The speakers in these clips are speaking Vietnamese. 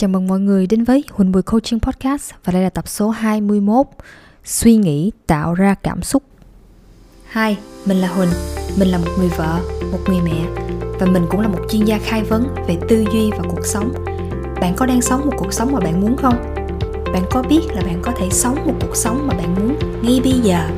Chào mừng mọi người đến với Huỳnh Bùi Coaching Podcast và đây là tập số 21 Suy nghĩ tạo ra cảm xúc Hi, mình là Huỳnh, mình là một người vợ, một người mẹ và mình cũng là một chuyên gia khai vấn về tư duy và cuộc sống Bạn có đang sống một cuộc sống mà bạn muốn không? Bạn có biết là bạn có thể sống một cuộc sống mà bạn muốn ngay bây giờ?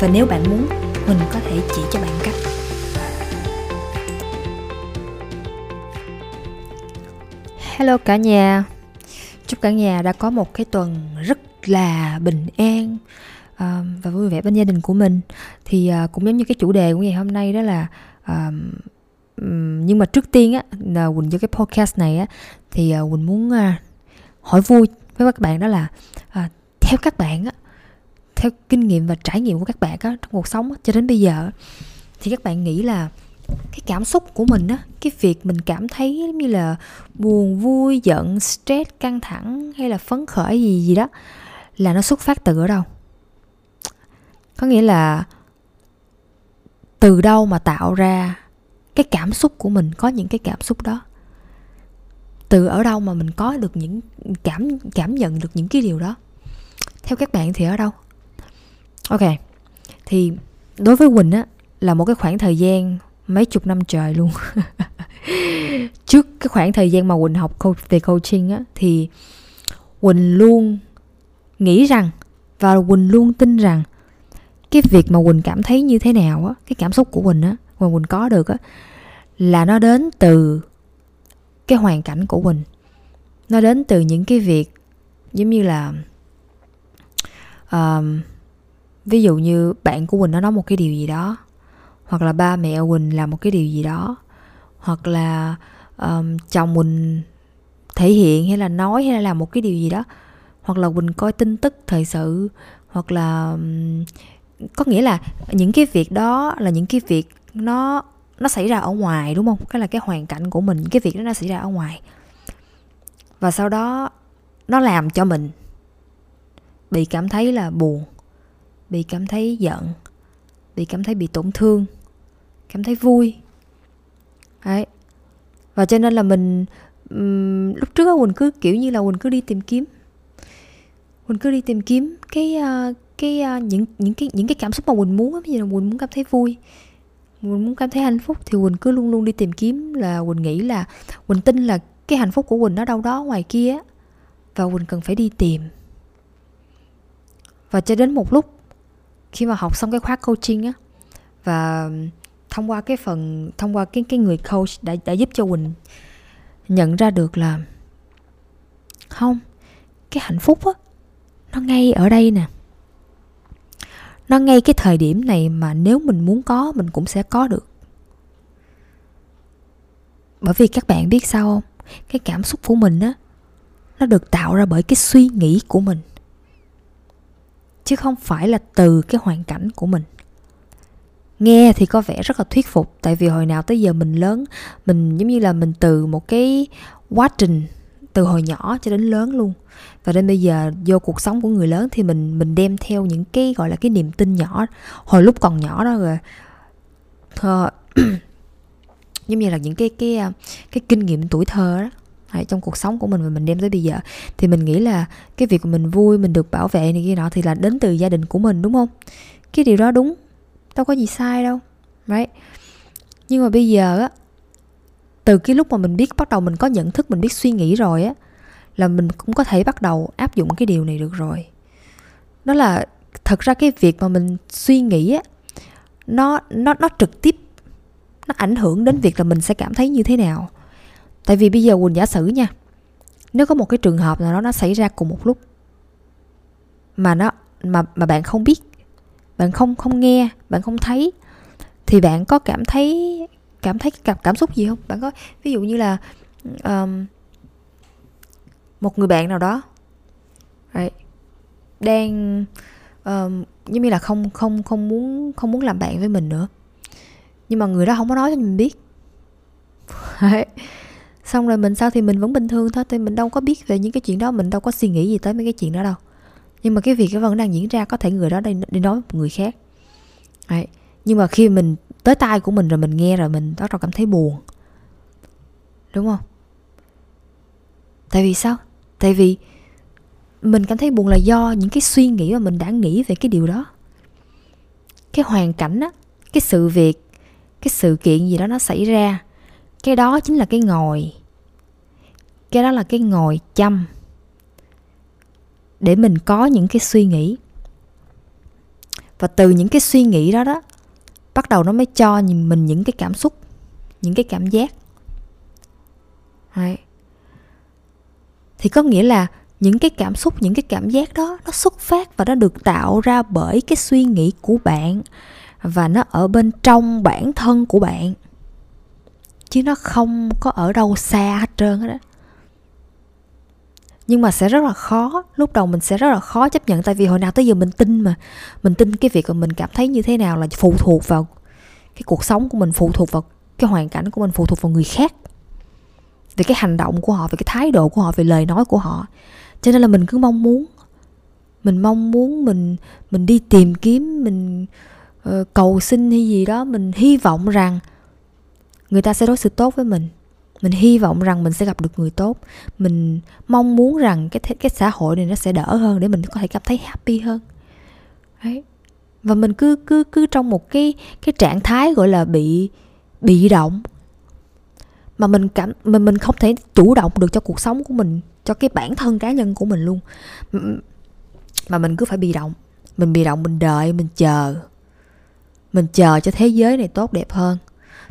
Và nếu bạn muốn, mình có thể chỉ cho bạn cách Hello cả nhà. Chúc cả nhà đã có một cái tuần rất là bình an uh, và vui vẻ bên gia đình của mình. Thì uh, cũng giống như cái chủ đề của ngày hôm nay đó là uh, Nhưng mà trước tiên á, Quỳnh cho cái podcast này á Thì à, Quỳnh muốn à, hỏi vui với các bạn đó là Theo các bạn á Theo kinh nghiệm và trải nghiệm của các bạn á, trong cuộc sống á, cho đến bây giờ Thì các bạn nghĩ là cái cảm xúc của mình á, cái việc mình cảm thấy giống như là buồn, vui, giận, stress, căng thẳng hay là phấn khởi gì gì đó là nó xuất phát từ ở đâu? Có nghĩa là từ đâu mà tạo ra cái cảm xúc của mình, có những cái cảm xúc đó? Từ ở đâu mà mình có được những cảm cảm nhận được những cái điều đó? Theo các bạn thì ở đâu? Ok, thì đối với quỳnh á, là một cái khoảng thời gian mấy chục năm trời luôn. Trước cái khoảng thời gian mà quỳnh học về coaching á thì quỳnh luôn nghĩ rằng và quỳnh luôn tin rằng cái việc mà quỳnh cảm thấy như thế nào á cái cảm xúc của quỳnh á mà quỳnh có được á là nó đến từ cái hoàn cảnh của quỳnh. Nó đến từ những cái việc giống như là uh, ví dụ như bạn của quỳnh nó nói một cái điều gì đó hoặc là ba mẹ quỳnh làm một cái điều gì đó hoặc là um, chồng quỳnh thể hiện hay là nói hay là làm một cái điều gì đó hoặc là quỳnh coi tin tức thời sự hoặc là um, có nghĩa là những cái việc đó là những cái việc nó nó xảy ra ở ngoài đúng không? Cái là cái hoàn cảnh của mình cái việc đó nó xảy ra ở ngoài. Và sau đó nó làm cho mình bị cảm thấy là buồn bị cảm thấy giận vì cảm thấy bị tổn thương cảm thấy vui. Đấy. Và cho nên là mình um, lúc trước quỳnh cứ kiểu như là quỳnh cứ đi tìm kiếm. Quỳnh cứ đi tìm kiếm cái uh, cái uh, những những cái những cái cảm xúc mà quỳnh muốn ví dụ là quỳnh muốn cảm thấy vui quỳnh muốn cảm thấy hạnh phúc thì quỳnh cứ luôn luôn đi tìm kiếm là quỳnh nghĩ là quỳnh tin là cái hạnh phúc của quỳnh nó đâu đó ngoài kia và quỳnh cần phải đi tìm. Và cho đến một lúc khi mà học xong cái khóa coaching á, và thông qua cái phần, thông qua cái cái người coach đã đã giúp cho Quỳnh nhận ra được là không, cái hạnh phúc á, nó ngay ở đây nè. Nó ngay cái thời điểm này mà nếu mình muốn có, mình cũng sẽ có được. Bởi vì các bạn biết sao không? Cái cảm xúc của mình á, nó được tạo ra bởi cái suy nghĩ của mình chứ không phải là từ cái hoàn cảnh của mình. Nghe thì có vẻ rất là thuyết phục, tại vì hồi nào tới giờ mình lớn, mình giống như là mình từ một cái quá trình từ hồi nhỏ cho đến lớn luôn. Và đến bây giờ vô cuộc sống của người lớn thì mình mình đem theo những cái gọi là cái niềm tin nhỏ, hồi lúc còn nhỏ đó rồi. Thơ, giống như là những cái cái à, cái kinh nghiệm tuổi thơ đó. Đấy, trong cuộc sống của mình mà mình đem tới bây giờ. Thì mình nghĩ là cái việc mình vui mình được bảo vệ này kia nọ thì là đến từ gia đình của mình đúng không? Cái điều đó đúng đâu có gì sai đâu. Right nhưng mà bây giờ á từ cái lúc mà mình biết bắt đầu mình có nhận thức mình biết suy nghĩ rồi á là mình cũng có thể bắt đầu áp dụng cái điều này được rồi. Đó là thật ra cái việc mà mình suy nghĩ á nó nó nó trực tiếp nó ảnh hưởng đến việc là mình sẽ cảm thấy như thế nào tại vì bây giờ quỳnh giả sử nha nếu có một cái trường hợp nào đó nó xảy ra cùng một lúc mà nó mà mà bạn không biết bạn không không nghe bạn không thấy thì bạn có cảm thấy cảm thấy cảm cảm xúc gì không? Bạn có ví dụ như là um, một người bạn nào đó right, đang um, giống như là không không không muốn không muốn làm bạn với mình nữa nhưng mà người đó không có nói cho mình biết. xong rồi mình sao thì mình vẫn bình thường thôi thì mình đâu có biết về những cái chuyện đó mình đâu có suy nghĩ gì tới mấy cái chuyện đó đâu. Nhưng mà cái việc cái vẫn đang diễn ra có thể người đó đi, đi nói với một người khác. Đấy. nhưng mà khi mình tới tai của mình rồi mình nghe rồi mình bắt đầu cảm thấy buồn. Đúng không? Tại vì sao? Tại vì mình cảm thấy buồn là do những cái suy nghĩ mà mình đã nghĩ về cái điều đó. Cái hoàn cảnh á cái sự việc cái sự kiện gì đó nó xảy ra cái đó chính là cái ngồi. Cái đó là cái ngồi chăm. Để mình có những cái suy nghĩ. Và từ những cái suy nghĩ đó đó, bắt đầu nó mới cho mình những cái cảm xúc, những cái cảm giác. Đấy. thì có nghĩa là những cái cảm xúc, những cái cảm giác đó, nó xuất phát và nó được tạo ra bởi cái suy nghĩ của bạn. Và nó ở bên trong bản thân của bạn chứ nó không có ở đâu xa hết trơn hết đó. Nhưng mà sẽ rất là khó. Lúc đầu mình sẽ rất là khó chấp nhận. Tại vì hồi nào tới giờ mình tin mà. Mình tin cái việc mà mình cảm thấy như thế nào là phụ thuộc vào cái cuộc sống của mình phụ thuộc vào cái hoàn cảnh của mình phụ thuộc vào người khác. Về cái hành động của họ về cái thái độ của họ về lời nói của họ. Cho nên là mình cứ mong muốn. Mình mong muốn mình mình đi tìm kiếm mình uh, cầu xin hay gì đó. Mình hy vọng rằng người ta sẽ đối xử tốt với mình. Mình hy vọng rằng mình sẽ gặp được người tốt. Mình mong muốn rằng cái cái xã hội này nó sẽ đỡ hơn để mình có thể cảm thấy happy hơn. Đấy. Và mình cứ cứ cứ trong một cái cái trạng thái gọi là bị bị động. Mà mình cảm mình mình không thể chủ động được cho cuộc sống của mình, cho cái bản thân cá nhân của mình luôn. Mà mình cứ phải bị động. Mình bị động, mình đợi, mình chờ. Mình chờ cho thế giới này tốt đẹp hơn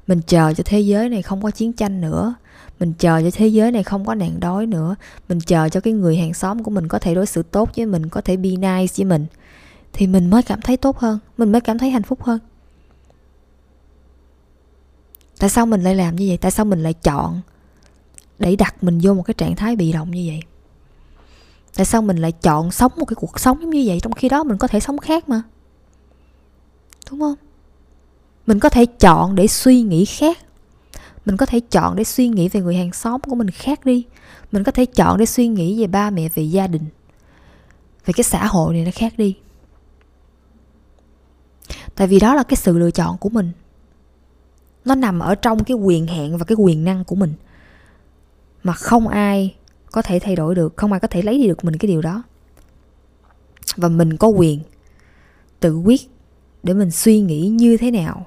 mình chờ cho thế giới này không có chiến tranh nữa. Mình chờ cho thế giới này không có nạn đói nữa. Mình chờ cho cái người hàng xóm của mình có thể đối xử tốt với mình, có thể be nice với mình. Thì mình mới cảm thấy tốt hơn. Mình mới cảm thấy hạnh phúc hơn. Tại sao mình lại làm như vậy? Tại sao mình lại chọn để đặt mình vô một cái trạng thái bị động như vậy? Tại sao mình lại chọn sống một cái cuộc sống giống như vậy trong khi đó mình có thể sống khác mà? Đúng không? Mình có thể chọn để suy nghĩ khác. Mình có thể chọn để suy nghĩ về người hàng xóm của mình khác đi. Mình có thể chọn để suy nghĩ về ba mẹ, về gia đình. Về cái xã hội này nó khác đi. Tại vì đó là cái sự lựa chọn của mình. Nó nằm ở trong cái quyền hạn và cái quyền năng của mình. Mà không ai có thể thay đổi được, không ai có thể lấy đi được mình cái điều đó. Và mình có quyền tự quyết để mình suy nghĩ như thế nào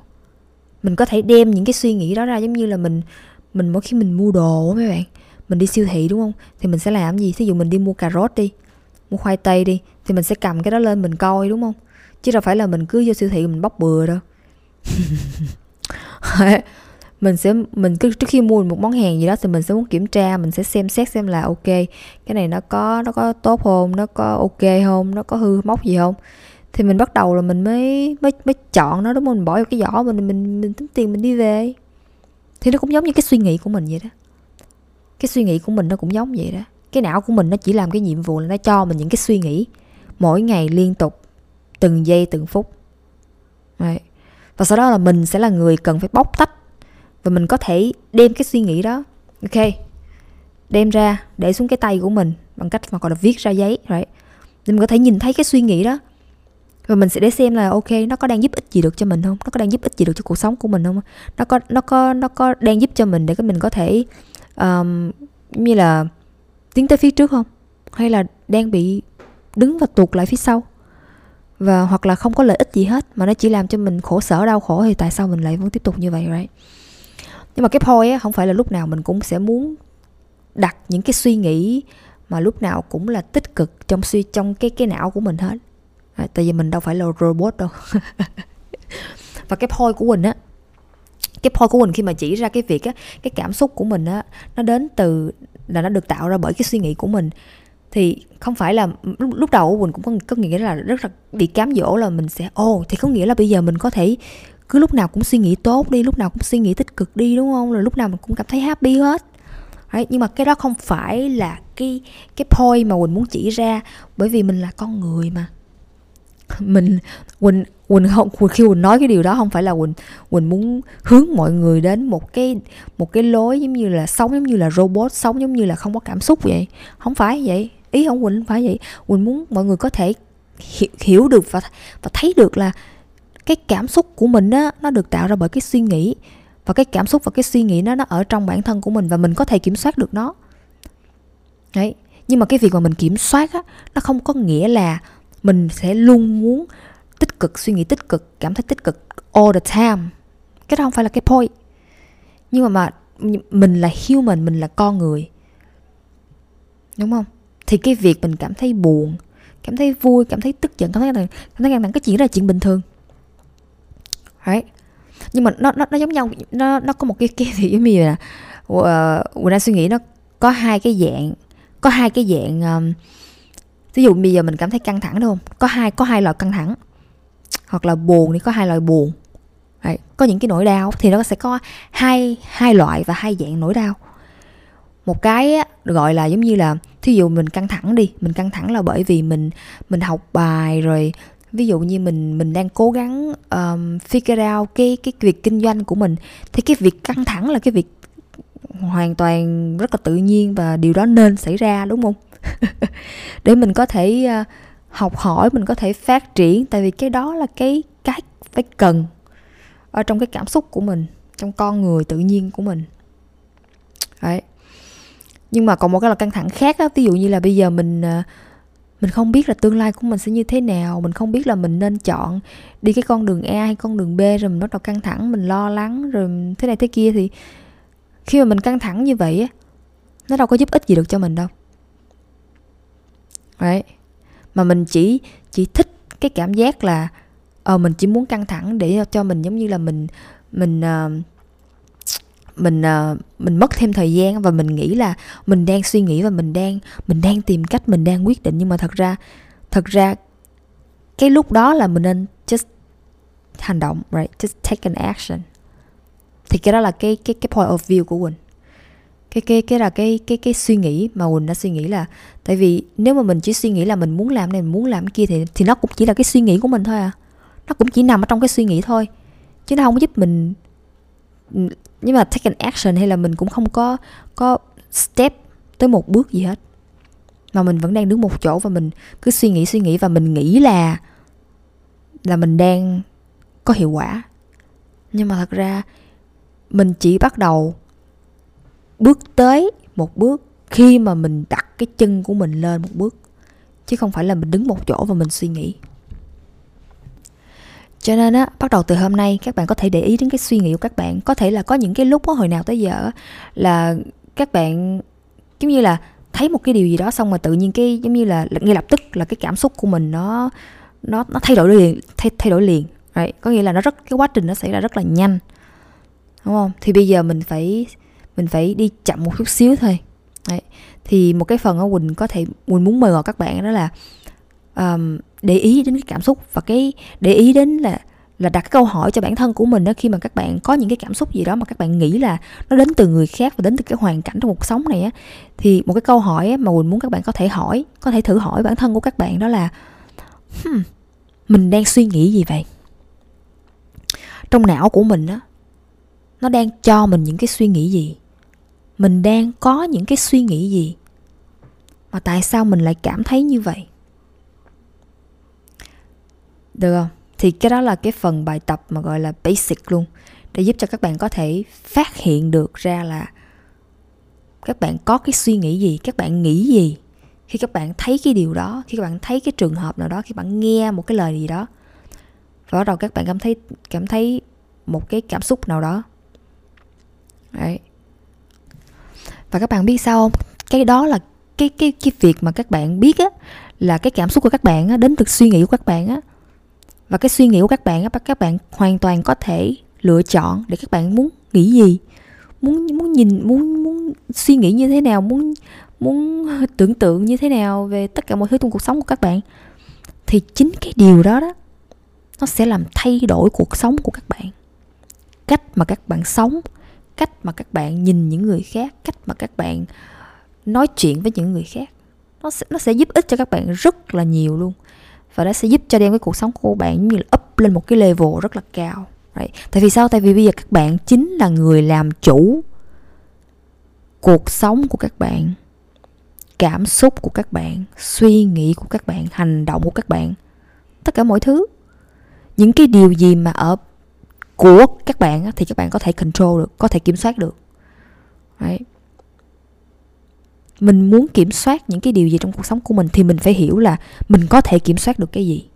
mình có thể đem những cái suy nghĩ đó ra, giống như là mình mình mỗi khi mình mua đồ mấy bạn, mình đi siêu thị, đúng không? Thì mình sẽ làm gì? Thí dụ mình đi mua cà rốt đi, mua khoai tây đi, thì mình sẽ cầm cái đó lên mình coi, đúng không? Chứ đâu phải là mình cứ vô siêu thị mình bóc bừa đâu. Mình sẽ, mình cứ trước khi mua một món hàng gì đó thì mình sẽ muốn kiểm tra, mình sẽ xem xét xem là ok, cái này nó có nó có tốt không, nó có ok không, nó có hư móc gì không thì mình bắt đầu là mình mới mới mới chọn nó, đúng không? Mình bỏ vào cái giỏ mình mình mình tính tiền mình đi về. Thì nó cũng giống như cái suy nghĩ của mình vậy đó. Cái suy nghĩ của mình nó cũng giống vậy đó. Cái não của mình nó chỉ làm cái nhiệm vụ là nó cho mình những cái suy nghĩ mỗi ngày liên tục, từng giây, từng phút. Đấy. và sau đó là mình sẽ là người cần phải bóc tách và mình có thể đem cái suy nghĩ đó, ok, đem ra để xuống cái tay của mình bằng cách mà gọi là viết ra giấy, right? thì mình có thể nhìn thấy cái suy nghĩ đó và mình sẽ để xem là ok nó có đang giúp ích gì được cho mình không? Nó có đang giúp ích gì được cho cuộc sống của mình không? Nó có nó có nó có đang giúp cho mình để cái mình có thể um, như là tiến tới phía trước không? Hay là đang bị đứng và tuột lại phía sau? Và hoặc là không có lợi ích gì hết mà nó chỉ làm cho mình khổ sở đau khổ thì tại sao mình lại vẫn tiếp tục như vậy right? Nhưng mà cái point á không phải là lúc nào mình cũng sẽ muốn đặt những cái suy nghĩ mà lúc nào cũng là tích cực trong suy trong cái cái não của mình hết. À, tại vì mình đâu phải là robot đâu. Và cái point của mình á cái point của mình khi mà chỉ ra cái việc á cái cảm xúc của mình á nó đến từ là nó được tạo ra bởi cái suy nghĩ của mình. Thì không phải là lúc đầu quỳnh cũng có, có nghĩa là rất là bị cám dỗ là mình sẽ ồ oh, thì có nghĩa là bây giờ mình có thể cứ lúc nào cũng suy nghĩ tốt đi lúc nào cũng suy nghĩ tích cực đi đúng không? Rồi lúc nào mình cũng cảm thấy happy hết. Đấy, nhưng mà cái đó không phải là cái cái point mà quỳnh muốn chỉ ra bởi vì mình là con người mà mình quỳnh quỳnh không khi quỳnh nói cái điều đó không phải là quỳnh quỳnh muốn hướng mọi người đến một cái một cái lối giống như là sống giống như là robot sống giống như là không có cảm xúc vậy. Không phải vậy. Ý không quỳnh không phải vậy. Quỳnh muốn mọi người có thể hiểu, hiểu được và và thấy được là cái cảm xúc của mình á nó được tạo ra bởi cái suy nghĩ. Và cái cảm xúc và cái suy nghĩ nó nó ở trong bản thân của mình và mình có thể kiểm soát được nó. Đấy. Nhưng mà cái việc mà mình kiểm soát á nó không có nghĩa là mình sẽ luôn muốn tích cực suy nghĩ tích cực cảm thấy tích cực all the time. Cái đó không phải là cái point. Nhưng mà mà mình là human mình là con người. Đúng không? Thì cái việc mình cảm thấy buồn cảm thấy vui cảm thấy tức giận cảm thấy cảm thấy căng thẳng cái chuyện đó là chuyện bình thường. Đấy nhưng mà nó nó nó giống nhau nó nó có một cái cái gì giống như là ờ, uh, đang suy nghĩ nó có hai cái dạng có hai cái dạng um, ví dụ bây giờ mình cảm thấy căng thẳng đúng không? Có hai có hai loại căng thẳng. Hoặc là buồn thì có hai loại buồn. Đấy, có những cái nỗi đau thì nó sẽ có hai hai loại và hai dạng nỗi đau. Một cái á, gọi là giống như là thí dụ mình căng thẳng đi mình căng thẳng là bởi vì mình mình học bài rồi. Ví dụ như mình mình đang cố gắng um, figure out cái cái việc kinh doanh của mình thì cái việc căng thẳng là cái việc hoàn toàn rất là tự nhiên và điều đó nên xảy ra đúng không? để mình có thể ờ, học hỏi, mình có thể phát triển. Tại vì cái đó là cái cái phải cần ở trong cái cảm xúc của mình, trong con người tự nhiên của mình. Đấy. Nhưng mà còn một cái là căng thẳng khác á, ví dụ như là bây giờ mình ờ, mình không biết là tương lai của mình sẽ như thế nào, mình không biết là mình nên chọn đi cái con đường a hay con đường b, rồi mình bắt đầu căng thẳng, mình lo lắng, rồi thế này thế kia. Thì khi mà mình căng thẳng như vậy á, nó đâu có giúp ích gì được cho mình đâu đấy. Mà mình chỉ chỉ thích cái cảm giác là ờ mình chỉ muốn căng thẳng để cho mình giống như là mình mình uh, mình uh, mình mất thêm thời gian và mình nghĩ là mình đang suy nghĩ và mình đang mình đang tìm cách mình đang quyết định. Nhưng mà thật ra thật ra cái lúc đó là mình nên just hành động right? Just take an action. Thì cái đó là cái cái cái point of view của quỳnh cái cái cái là cái cái cái suy nghĩ mà quỳnh đã suy nghĩ là tại vì nếu mà mình chỉ suy nghĩ là mình muốn làm này, mình muốn làm kia thì thì nó cũng chỉ là cái suy nghĩ của mình thôi à. Nó cũng chỉ nằm ở trong cái suy nghĩ thôi. Chứ nó không có giúp mình nhưng mà take an action hay là mình cũng không có có step tới một bước gì hết. Mà mình vẫn đang đứng một chỗ và mình cứ suy nghĩ suy nghĩ và mình nghĩ là là mình đang có hiệu quả. Nhưng mà thật ra mình chỉ bắt đầu bước tới một bước khi mà mình đặt cái chân của mình lên một bước. Chứ không phải là mình đứng một chỗ và mình suy nghĩ. Cho nên á, bắt đầu từ hôm nay, các bạn có thể để ý đến cái suy nghĩ của các bạn. Có thể là có những cái lúc á, hồi nào tới giờ là các bạn giống như là thấy một cái điều gì đó xong mà tự nhiên cái giống như là ngay lập tức là cái cảm xúc của mình nó nó nó thay đổi liền, thay thay đổi liền. Right? có nghĩa là nó rất, cái quá trình nó xảy ra rất là nhanh. Đúng không? Thì bây giờ mình phải mình phải đi chậm một chút xíu thôi. Đấy. thì một cái phần ở quỳnh có thể quỳnh muốn mời gọi các bạn đó là um, để ý đến cái cảm xúc và cái để ý đến là là đặt câu hỏi cho bản thân của mình đó khi mà các bạn có những cái cảm xúc gì đó mà các bạn nghĩ là nó đến từ người khác và đến từ cái hoàn cảnh trong cuộc sống này á thì một cái câu hỏi mà quỳnh muốn các bạn có thể hỏi có thể thử hỏi bản thân của các bạn đó là hmm, mình đang suy nghĩ gì vậy? Trong não của mình á nó đang cho mình những cái suy nghĩ gì? Mình đang có những cái suy nghĩ gì? Mà tại sao mình lại cảm thấy như vậy? Được không? Thì cái đó là cái phần bài tập mà gọi là basic luôn. Để giúp cho các bạn có thể phát hiện được ra là các bạn có cái suy nghĩ gì, các bạn nghĩ gì. Khi các bạn thấy cái điều đó, khi các bạn thấy cái trường hợp nào đó, khi bạn nghe một cái lời gì đó, và bắt đầu các bạn cảm thấy cảm thấy một cái cảm xúc nào đó. Đấy và các bạn biết sao không? Cái đó là cái cái cái việc mà các bạn biết á, là cái cảm xúc của các bạn á, đến từ suy nghĩ của các bạn á. Và cái suy nghĩ của các bạn á các bạn hoàn toàn có thể lựa chọn để các bạn muốn nghĩ gì. Muốn muốn nhìn, muốn muốn suy nghĩ như thế nào, muốn muốn tưởng tượng như thế nào về tất cả mọi thứ trong cuộc sống của các bạn. Thì chính cái điều đó đó, nó sẽ làm thay đổi cuộc sống của các bạn. Cách mà các bạn sống cách mà các bạn nhìn những người khác, cách mà các bạn nói chuyện với những người khác. Nó sẽ nó sẽ giúp ích cho các bạn rất là nhiều luôn. Và nó sẽ giúp cho đem cái cuộc sống của bạn như là up lên một cái level rất là cao. Right. tại vì sao? Tại vì bây giờ các bạn chính là người làm chủ cuộc sống của các bạn, cảm xúc của các bạn, suy nghĩ của các bạn, hành động của các bạn. Tất cả mọi thứ. Những cái điều gì mà ở của các bạn thì các bạn có thể control được, có thể kiểm soát được. Đấy. mình muốn kiểm soát những cái điều gì trong cuộc sống của mình thì mình phải hiểu là mình có thể kiểm soát được cái gì.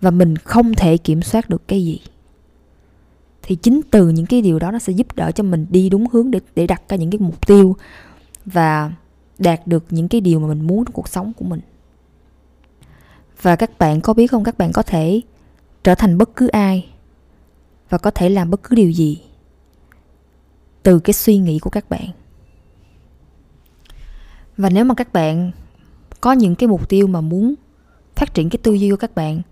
Và mình không thể kiểm soát được cái gì. Thì chính từ những cái điều đó nó sẽ giúp đỡ cho mình đi đúng hướng để để đặt ra những cái mục tiêu và đạt được những cái điều mà mình muốn trong cuộc sống của mình. Và các bạn có biết không? Các bạn có thể trở thành bất cứ ai và có thể làm bất cứ điều gì từ cái suy nghĩ của các bạn và nếu mà các bạn có những cái mục tiêu mà muốn phát triển cái tư duy của các bạn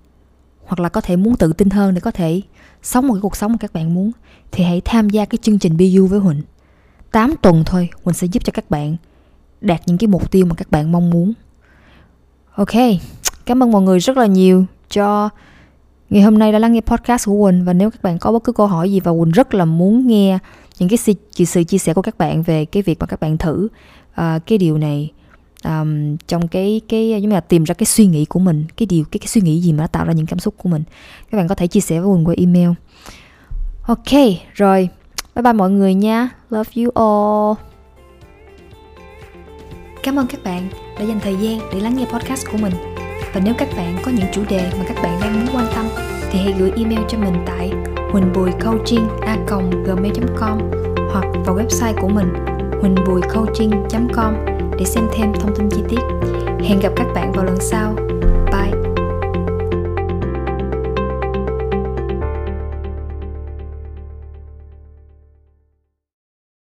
hoặc là có thể muốn tự tin hơn để có thể sống một cái cuộc sống mà các bạn muốn thì hãy tham gia cái chương trình BU với Huỳnh. 8 tuần thôi, Huỳnh sẽ giúp cho các bạn đạt những cái mục tiêu mà các bạn mong muốn. Ok, cảm ơn mọi người rất là nhiều cho ngày hôm nay đã lắng nghe podcast của Quỳnh. Và nếu các bạn có bất cứ câu hỏi gì và Quỳnh rất là muốn nghe những cái sự, sự chia sẻ của các bạn về cái việc mà các bạn thử uh, cái điều này um, trong cái cái giống như là tìm ra cái suy nghĩ của mình cái điều cái cái suy nghĩ gì mà nó tạo ra những cảm xúc của mình các bạn có thể chia sẻ với Quỳnh qua email. Ok rồi. Bye bye mọi người nha. Love you all. Cảm ơn các bạn đã dành thời gian để lắng nghe podcast của mình và nếu các bạn có những chủ đề mà các bạn đang muốn quan tâm, thì hãy gửi email cho mình tại huynhbuikoujin@gmail.com hoặc vào website của mình huynhbuikoujin.com để xem thêm thông tin chi tiết. Hẹn gặp các bạn vào lần sau.